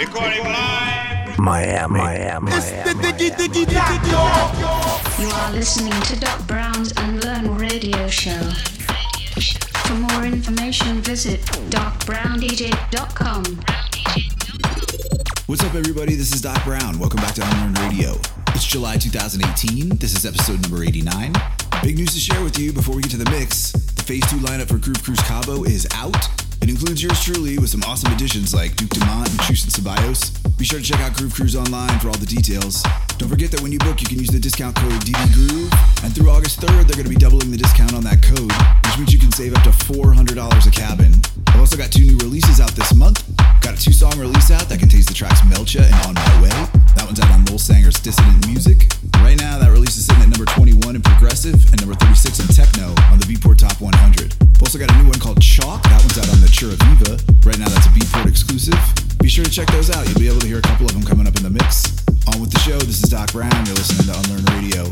Recording live. Miami, Miami, It's the Diggy Diggy Diggy You are listening to Doc Brown's Unlearn Radio Show. For more information, visit docbrowndj.com. What's up, everybody? This is Doc Brown. Welcome back to Unlearned Radio. It's July 2018. This is episode number 89. Big news to share with you before we get to the mix. The Phase 2 lineup for Groove Cruise Cabo is out. It includes yours truly with some awesome additions like Duke Dumont and Tristan Ceballos. Be sure to check out Groove Cruise online for all the details. Don't forget that when you book, you can use the discount code DDGroove. And through August 3rd, they're going to be doubling the discount on that code, which means you can save up to $400 a cabin. I've also got two new releases out this month. Got a two song release out that contains the tracks Melt Ya and On My Way. That one's out on Lowell Sanger's Dissident Music. Right now, that release is sitting at number 21 in Progressive and number 36 in Techno on the Beatport Top 100. We've also got a new one called Chalk. That one's out on the Chura Viva. Right now, that's a Beatport exclusive. Be sure to check those out. You'll be able to hear a couple of them coming up in the mix. On with the show, this is Doc Brown. You're listening to Unlearn Radio.